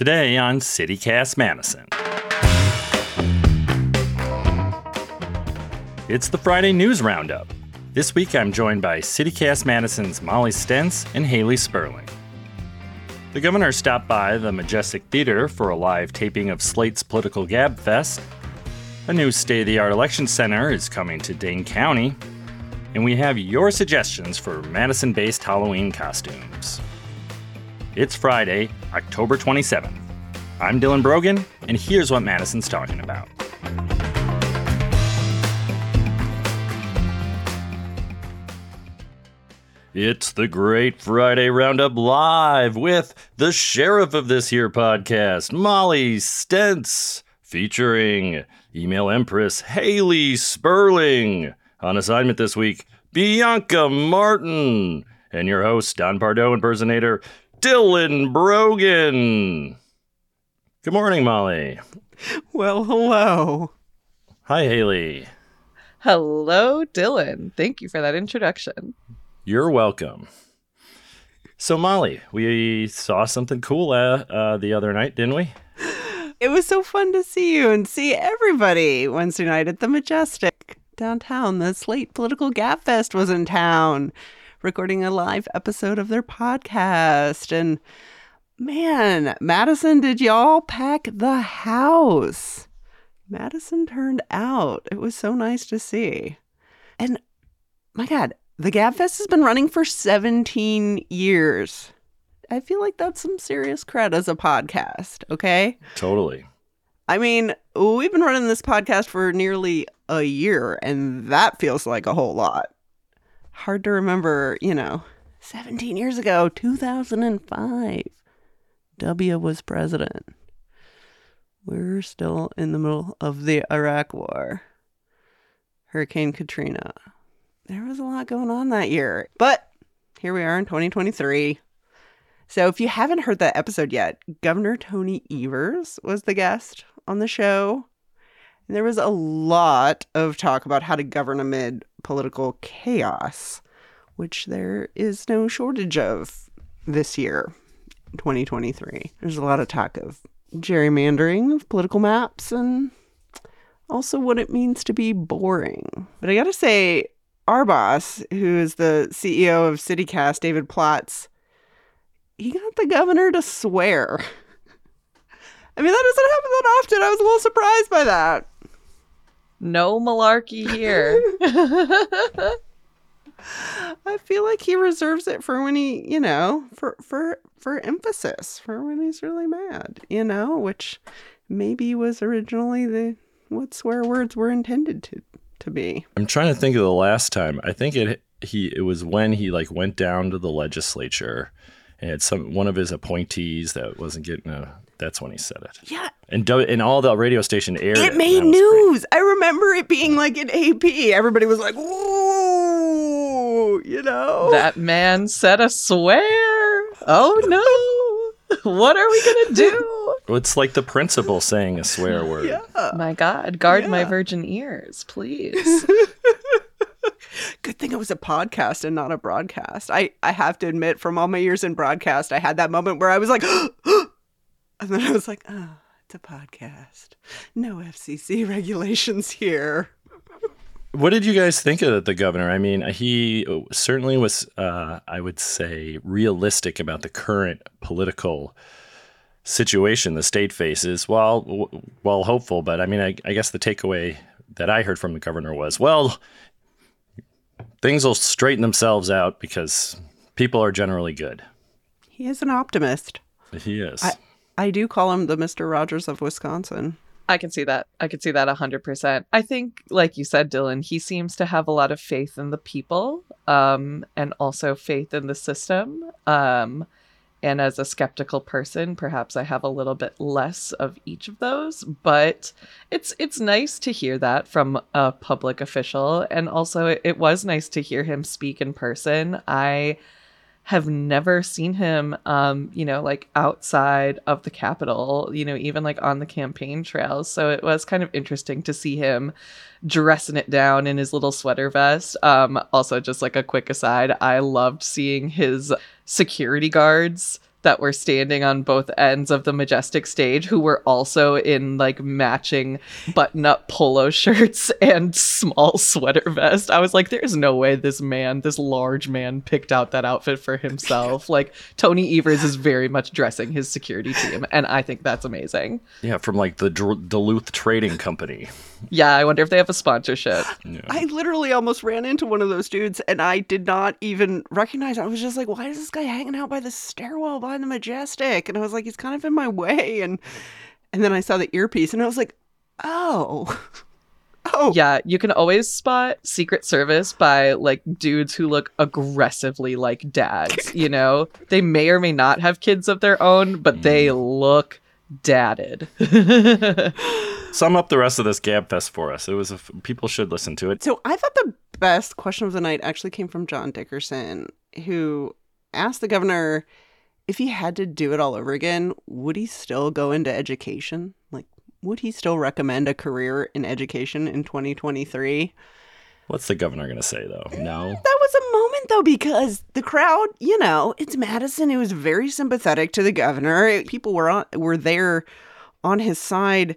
Today on CityCast Madison. It's the Friday News Roundup. This week I'm joined by CityCast Madison's Molly Stentz and Hayley Sperling. The governor stopped by the Majestic Theater for a live taping of Slate's Political Gabfest. A new state of the art election center is coming to Dane County. And we have your suggestions for Madison based Halloween costumes. It's Friday, October 27th. I'm Dylan Brogan, and here's what Madison's talking about. It's the Great Friday Roundup Live with the sheriff of this here podcast, Molly Stentz, featuring email empress Hayley Sperling. On assignment this week, Bianca Martin, and your host, Don Pardo impersonator, Dylan Brogan. Good morning, Molly. Well, hello. Hi, Hayley. Hello, Dylan. Thank you for that introduction. You're welcome. So, Molly, we saw something cool uh, uh, the other night, didn't we? It was so fun to see you and see everybody Wednesday night at the Majestic downtown. The Slate Political Gabfest was in town, recording a live episode of their podcast. And man, Madison, did y'all pack the house? Madison turned out. It was so nice to see. And my God, the Gabfest has been running for 17 years. I feel like that's some serious cred as a podcast, okay? Totally. I mean, we've been running this podcast for nearly a year, and that feels like a whole lot. Hard to remember, you know, 17 years ago, 2005, W was president. We're still in the middle of the Iraq War. Hurricane Katrina. There was a lot going on that year. But here we are in 2023. So if you haven't heard that episode yet, Governor Tony Evers was the guest on the show. And there was a lot of talk about how to govern amid political chaos, which there is no shortage of this year, 2023. There's a lot of talk of gerrymandering of political maps and also what it means to be boring. But I gotta say, our boss, who is the CEO of CityCast, David Plotz, he got the governor to swear. I mean, that doesn't happen that often. I was a little surprised by that. No malarkey here. I feel like he reserves it for when he, you know, for for for emphasis, for when he's really mad, you know, which maybe was originally the what swear words were intended to to be. I'm trying to think of the last time. I think it he it was when he like went down to the legislature and had some one of his appointees that wasn't getting a that's when he said it. Yeah. And do, and all the radio station aired it. It made news. I remember it being like an AP. Everybody was like, "Ooh," you know. that man said a swear. Oh no. What are we going to do? It's like the principal saying a swear word. yeah. My God, guard my virgin ears, please. Good thing it was a podcast and not a broadcast. I, I have to admit, from all my years in broadcast, I had that moment where I was like, and then I was like, oh, it's a podcast. No FCC regulations here. What did you guys think of the governor? I mean, he certainly was, uh, I would say, realistic about the current political situation the state faces, while while hopeful. But I mean, I, I guess the takeaway that I heard from the governor was, well, things will straighten themselves out because people are generally good. He is an optimist. He is. I, I do call him the Mr. Rogers of Wisconsin. I can see that. I can see that 100%. I think, like you said, Dylan, he seems to have a lot of faith in the people um, and also faith in the system. Um, and as a skeptical person, perhaps I have a little bit less of each of those, but it's it's nice to hear that from a public official and also it, it was nice to hear him speak in person. I have never seen him um you know like outside of the capitol you know even like on the campaign trails. So it was kind of interesting to see him dressing it down in his little sweater vest. Um also just like a quick aside i loved seeing his security guards that were standing on both ends of the majestic stage who were also in like matching button up polo shirts and small sweater vest. I was like, there's no way this man, this large man, picked out that outfit for himself. like, Tony Evers is very much dressing his security team, and I think that's amazing. Yeah, from like the Dr- Duluth Trading Company. Yeah, I wonder if they have a sponsorship. Yeah. I literally almost ran into one of those dudes and I did not even recognize. I was just like, why is this guy hanging out by the stairwell behind the majestic? And I was like, he's kind of in my way. And and then I saw the earpiece and I was like, oh. Oh. Yeah, you can always spot Secret Service by like dudes who look aggressively like dads, you know? They may or may not have kids of their own, but they mm. look dadded. Sum up the rest of this Gabfest for us. It was a f- people should listen to it. So I thought the best question of the night actually came from John Dickerson, who asked the governor if he had to do it all over again, would he still go into education? Like, would he still recommend a career in education in 2023? What's the governor going to say though? Eh, no. That was a moment though, because the crowd, you know, it's Madison who was very sympathetic to the governor. People were on were there on his side.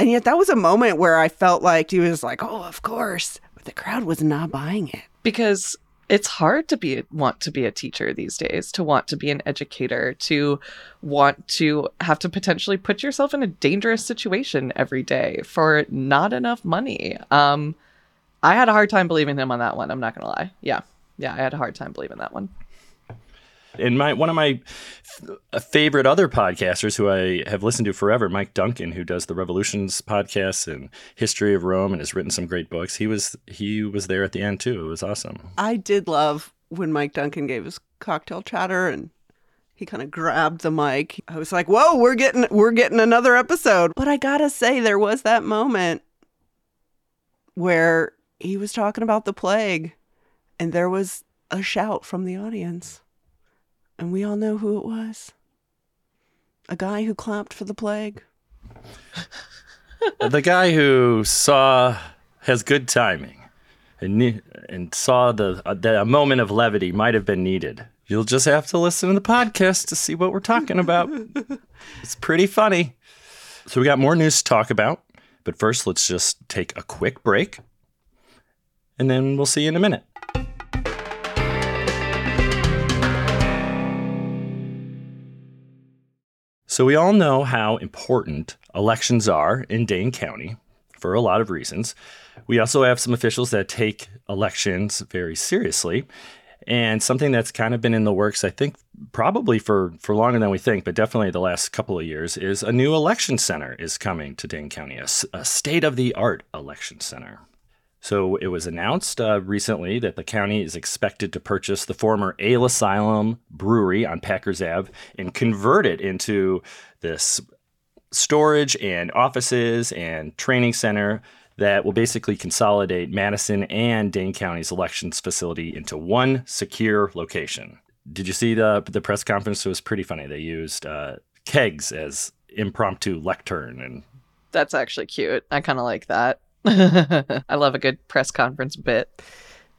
And yet that was a moment where I felt like he was like, Oh, of course. But the crowd was not buying it. because it's hard to be want to be a teacher these days to want to be an educator to want to have to potentially put yourself in a dangerous situation every day for not enough money. Um i had a hard time believing him on that one i'm not gonna lie. Yeah yeah i had a hard time believing that one And my one of my f- uh, favorite other podcasters who I have listened to forever, Mike Duncan, who does the Revolutions podcast and History of Rome and has written some great books. He was he was there at the end too. It was awesome. I did love when Mike Duncan gave his cocktail chatter and he kind of grabbed the mic. I was like, "Whoa, we're getting we're getting another episode." But I got to say there was that moment where he was talking about the plague and there was a shout from the audience. And we all know who it was. A guy who clapped for the plague. the guy who saw has good timing and and saw the uh, that a moment of levity might have been needed. You'll just have to listen to the podcast to see what we're talking about. it's pretty funny. So we got more news to talk about, but first let's just take a quick break. And then we'll see you in a minute. So, we all know how important elections are in Dane County for a lot of reasons. We also have some officials that take elections very seriously. And something that's kind of been in the works, I think, probably for, for longer than we think, but definitely the last couple of years, is a new election center is coming to Dane County, a, a state of the art election center. So it was announced uh, recently that the county is expected to purchase the former Ale Asylum Brewery on Packers Ave and convert it into this storage and offices and training center that will basically consolidate Madison and Dane County's elections facility into one secure location. Did you see the the press conference? It was pretty funny. They used uh, kegs as impromptu lectern and that's actually cute i kind of like that i love a good press conference bit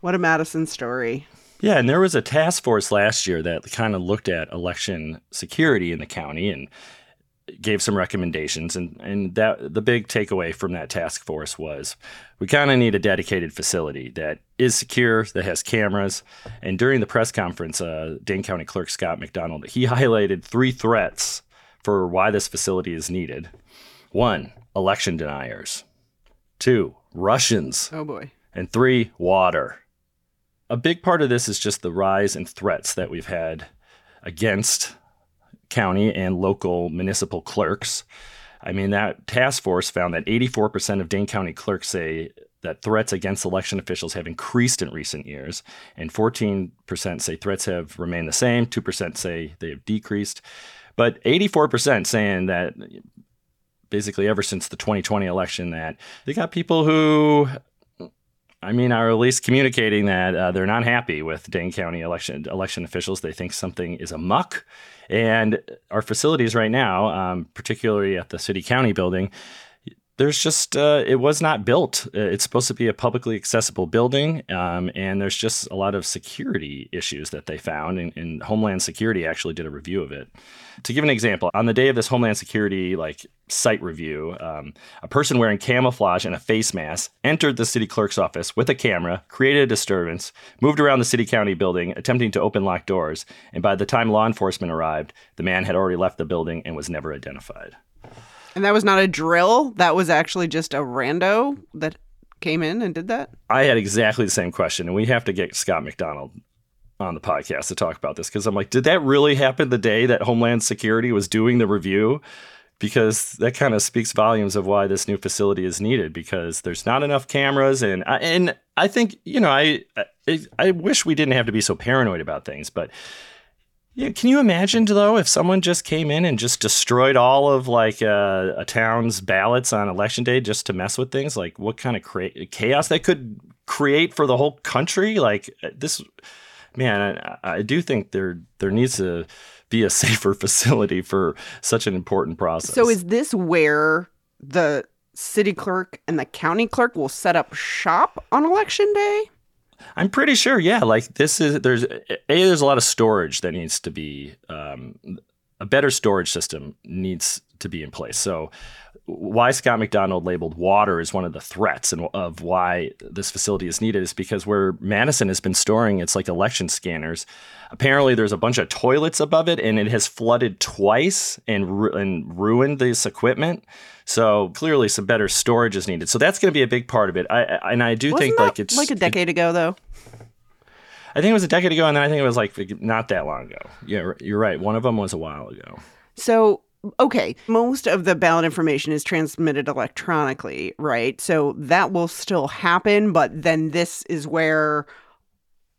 What a Madison story. Yeah, and there was a task force last year that kind of looked at election security in the county and gave some recommendations. And, and that the big takeaway from that task force was we kind of need a dedicated facility that is secure, that has cameras. And during the press conference, uh, Dane County Clerk Scott McDonell he highlighted three threats for why this facility is needed. One, election deniers. Two, Russians Oh boy. and three, water. A big part of this is just the rise in threats that we've had against county and local municipal clerks. I mean, that task force found that 84% of Dane County clerks say that threats against election officials have increased in recent years, and 14% say threats have remained the same, 2% say they have decreased. But 84% saying that basically ever since the 2020 election that they got people who I mean, are at least communicating that uh, they're not happy with Dane County election election officials. They think something is amuck, and our facilities right now, um, particularly at the city county building, there's just uh, it was not built. Uh, It's supposed to be a publicly accessible building, um, and there's just a lot of security issues that they found. And, and Homeland Security actually did a review of it. To give an example, on the day of this Homeland Security like site review, um, a person wearing camouflage and a face mask entered the city clerk's office with a camera, created a disturbance, moved around the city county building, attempting to open locked doors. And by the time law enforcement arrived, the man had already left the building and was never identified. And that was not a drill. That was actually just a rando that came in and did that. I had exactly the same question, and we have to get Scott McDonell on the podcast to talk about this because I'm like, did that really happen the day that Homeland Security was doing the review? Because that kind of speaks volumes of why this new facility is needed. Because there's not enough cameras, and I, and I think you know, I, I I wish we didn't have to be so paranoid about things, but yeah, can you imagine though if someone just came in and just destroyed all of like uh, a town's ballots on election day just to mess with things? Like what kind of cra- chaos that could create for the whole country? Like uh, this, man, I, I do think there there needs to be a safer facility for such an important process. So is this where the city clerk and the county clerk will set up shop on election day? I'm pretty sure, yeah. Like this is there's a there's a lot of storage that needs to be um, a better storage system needs to be in place. So why Scott McDonell labeled water as one of the threats and of why this facility is needed is because where Madison has been storing its like election scanners, apparently there's a bunch of toilets above it and it has flooded twice and ru- and ruined this equipment. So clearly some better storage is needed. So that's going to be a big part of it. I, I and I do Wasn't think that like it's like a it- decade ago though. I think it was a decade ago, and then I think it was like not that long ago. Yeah, you're right. One of them was a while ago. So, okay, most of the ballot information is transmitted electronically, right? So that will still happen, but then this is where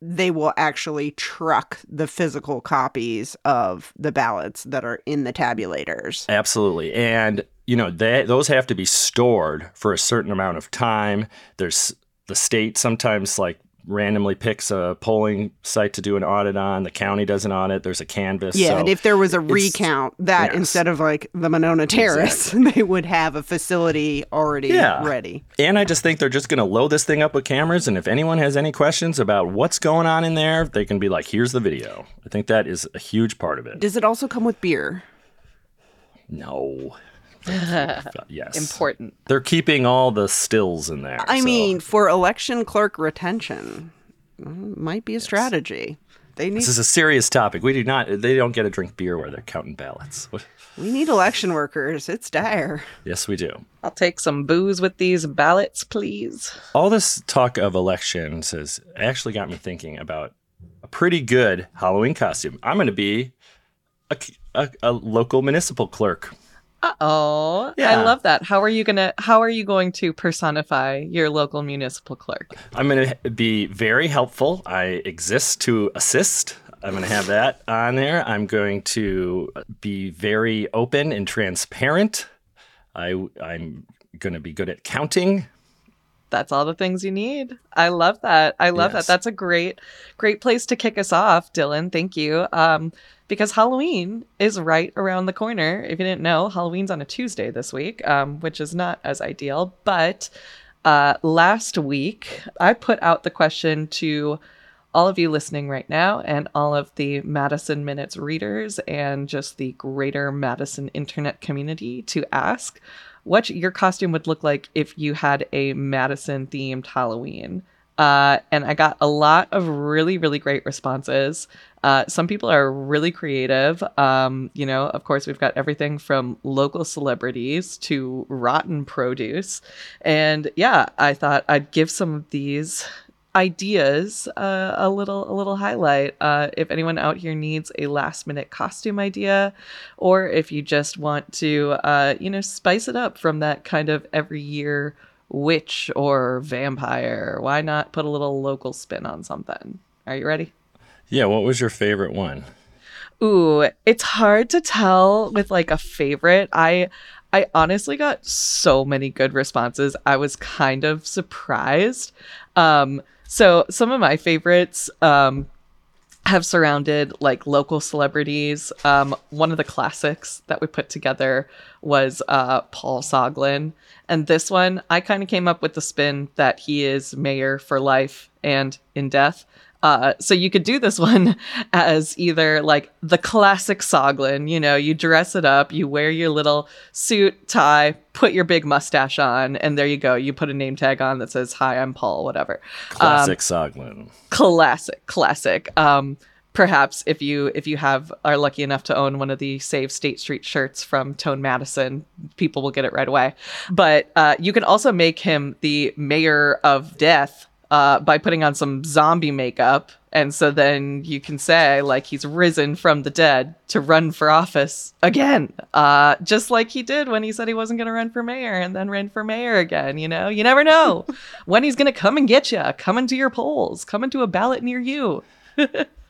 they will actually truck the physical copies of the ballots that are in the tabulators. Absolutely, and you know they, those have to be stored for a certain amount of time. There's the state sometimes like randomly picks a polling site to do an audit on. The county does an audit. There's a canvas. Yeah, so and if there was a recount, that yes. instead of like the Monona Terrace, they would have a facility already Yeah. ready. And I just think they're just going to load this thing up with cameras. And if anyone has any questions about what's going on in there, they can be like, here's the video. I think that is a huge part of it. Does it also come with beer? No. yes. Important. They're keeping all the stills in there. I so- mean, for election clerk retention, mm, might be a strategy. They need this is a serious topic. We do not, they don't get to drink beer where they're counting ballots. We need election workers. It's dire. Yes, we do. I'll take some booze with these ballots, please. All this talk of elections has actually got me thinking about a pretty good Halloween costume. I'm going to be a, a, a local municipal clerk. Oh, I love that. How are you gonna? How are you going to personify your local municipal clerk? I'm going to be very helpful. I exist to assist. I'm going to have that on there. I'm going to be very open and transparent. I, I'm going to be good at counting. That's all the things you need. I love that. I love Yes. that. That's a great, great place to kick us off, Dylan. Thank you. Um, because Halloween is right around the corner. If you didn't know, Halloween's on a Tuesday this week, um, which is not as ideal. But uh, last week, I put out the question to all of you listening right now and all of the Madison Minutes readers and just the greater Madison internet community to ask what your costume would look like if you had a Madison themed Halloween. Uh, and I got a lot of really, really great responses. Uh, some people are really creative. Um, you know, of course, we've got everything from local celebrities to rotten produce. And yeah, I thought I'd give some of these ideas uh, a little a little highlight uh, if anyone out here needs a last minute costume idea or if you just want to uh, you know spice it up from that kind of every year witch or vampire why not put a little local spin on something are you ready Yeah, what was your favorite one? Ooh, it's hard to tell with like a favorite. I I honestly got so many good responses. I was kind of surprised. Um so some of my favorites um have surrounded like local celebrities. Um, one of the classics that we put together was uh, Paul Soglin. And this one, I kind of came up with the spin that he is mayor for life and in death. Uh, so you could do this one as either like the classic Soglin, you know, you dress it up, you wear your little suit, tie, put your big mustache on, and there you go. You put a name tag on that says, Hi, I'm Paul, whatever. Classic Soglin. Classic, classic. Um, perhaps if you if you have are lucky enough to own one of the save state street shirts from tone madison people will get it right away but uh, you can also make him the mayor of death uh, by putting on some zombie makeup and so then you can say like he's risen from the dead to run for office again uh, just like he did when he said he wasn't going to run for mayor and then ran for mayor again you know you never know when he's going to come and get you come into your polls come into a ballot near you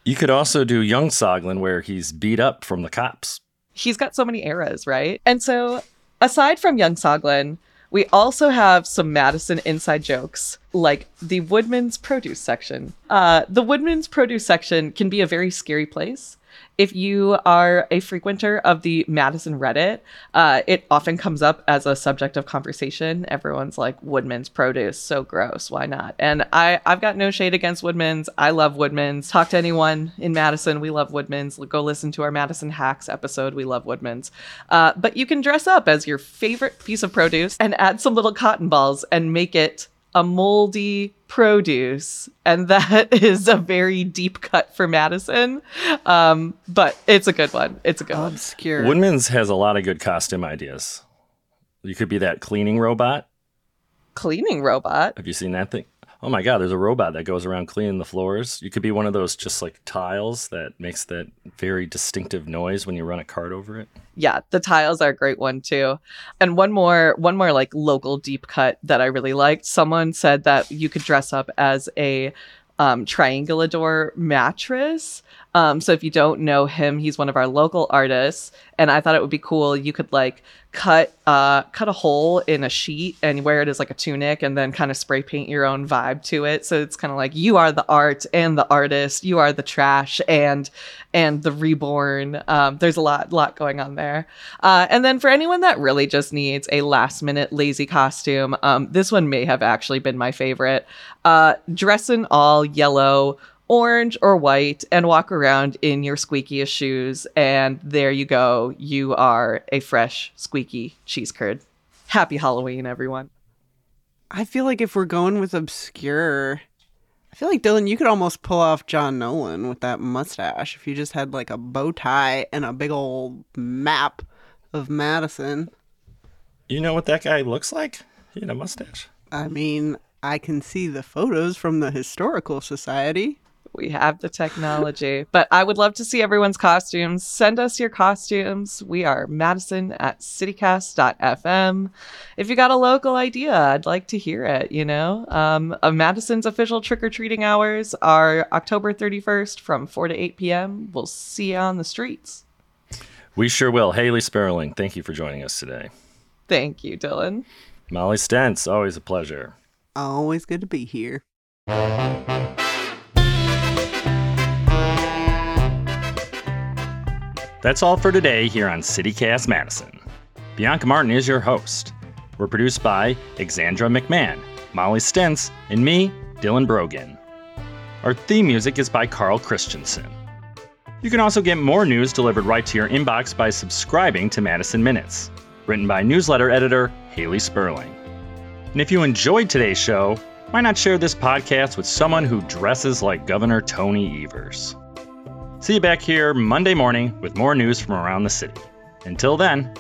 You could also do Young Soglin where he's beat up from the cops. He's got so many eras, right? And so, aside from Young Soglin, we also have some Madison inside jokes, like the Woodman's produce section. Uh, the Woodman's produce section can be a very scary place. If you are a frequenter of the Madison Reddit, uh, it often comes up as a subject of conversation. Everyone's like, Woodman's produce, so gross. Why not? And I, I've got no shade against Woodman's. I love Woodman's. Talk to anyone in Madison. We love Woodman's. Go listen to our Madison Hacks episode. We love Woodman's. Uh, but you can dress up as your favorite piece of produce and add some little cotton balls and make it a moldy produce and that is a very deep cut for madison um, but it's a good one it's a good one Obscure. Woodman's has a lot of good costume ideas. You could be that cleaning robot. cleaning robot Have you seen that thing? Oh my god, there's a robot that goes around cleaning the floors. You could be one of those just like tiles that makes that very distinctive noise when you run a cart over it. yeah the tiles are a great one too. And one more one more like local deep cut that i really liked. Someone said that you could dress up as a um, triangulador mattress. Um, so if you don't know him he's one of our local artists. And i thought it would be cool. You could like cut uh, cut a hole in a sheet and wear it as like a tunic and then kind of spray paint your own vibe to it. So it's kind of like you are the art and the artist you are the trash and and the reborn. Um, there's a lot lot going on there. Uh, and then for anyone that really just needs a last minute lazy costume um, this one may have actually been my favorite. Uh, dress in all yellow orange or white and walk around in your squeakiest shoes and there you go you are a fresh squeaky cheese curd happy halloween everyone I feel like if we're going with obscure, I feel like Dylan, you could almost pull off John Nolen with that mustache if you just had like a bow tie and a big old map of Madison. You know what that guy looks like? He had a mustache. I mean, I can see the photos from the Historical Society. We have the technology but i would love to see everyone's costumes send us your costumes we are madison at citycast.fm if you got a local idea i'd like to hear it you know um, uh, madison's official trick-or-treating hours are october 31st from 4 to 8 p.m we'll see you on the streets We sure will. Hayley Sperling, thank you for joining us today. thank you dylan Molly Stentz, always a pleasure. Always good to be here. That's all for today here on CityCast Madison. Bianca Martin is your host. We're produced by Exandra McMahon, Molly Stentz, and me, Dylan Brogan. Our theme music is by Carl Christensen. You can also get more news delivered right to your inbox by subscribing to Madison Minutes, written by newsletter editor Hayley Sperling. And if you enjoyed today's show, why not share this podcast with someone who dresses like Governor Tony Evers? See you back here Monday morning with more news from around the city. Until then,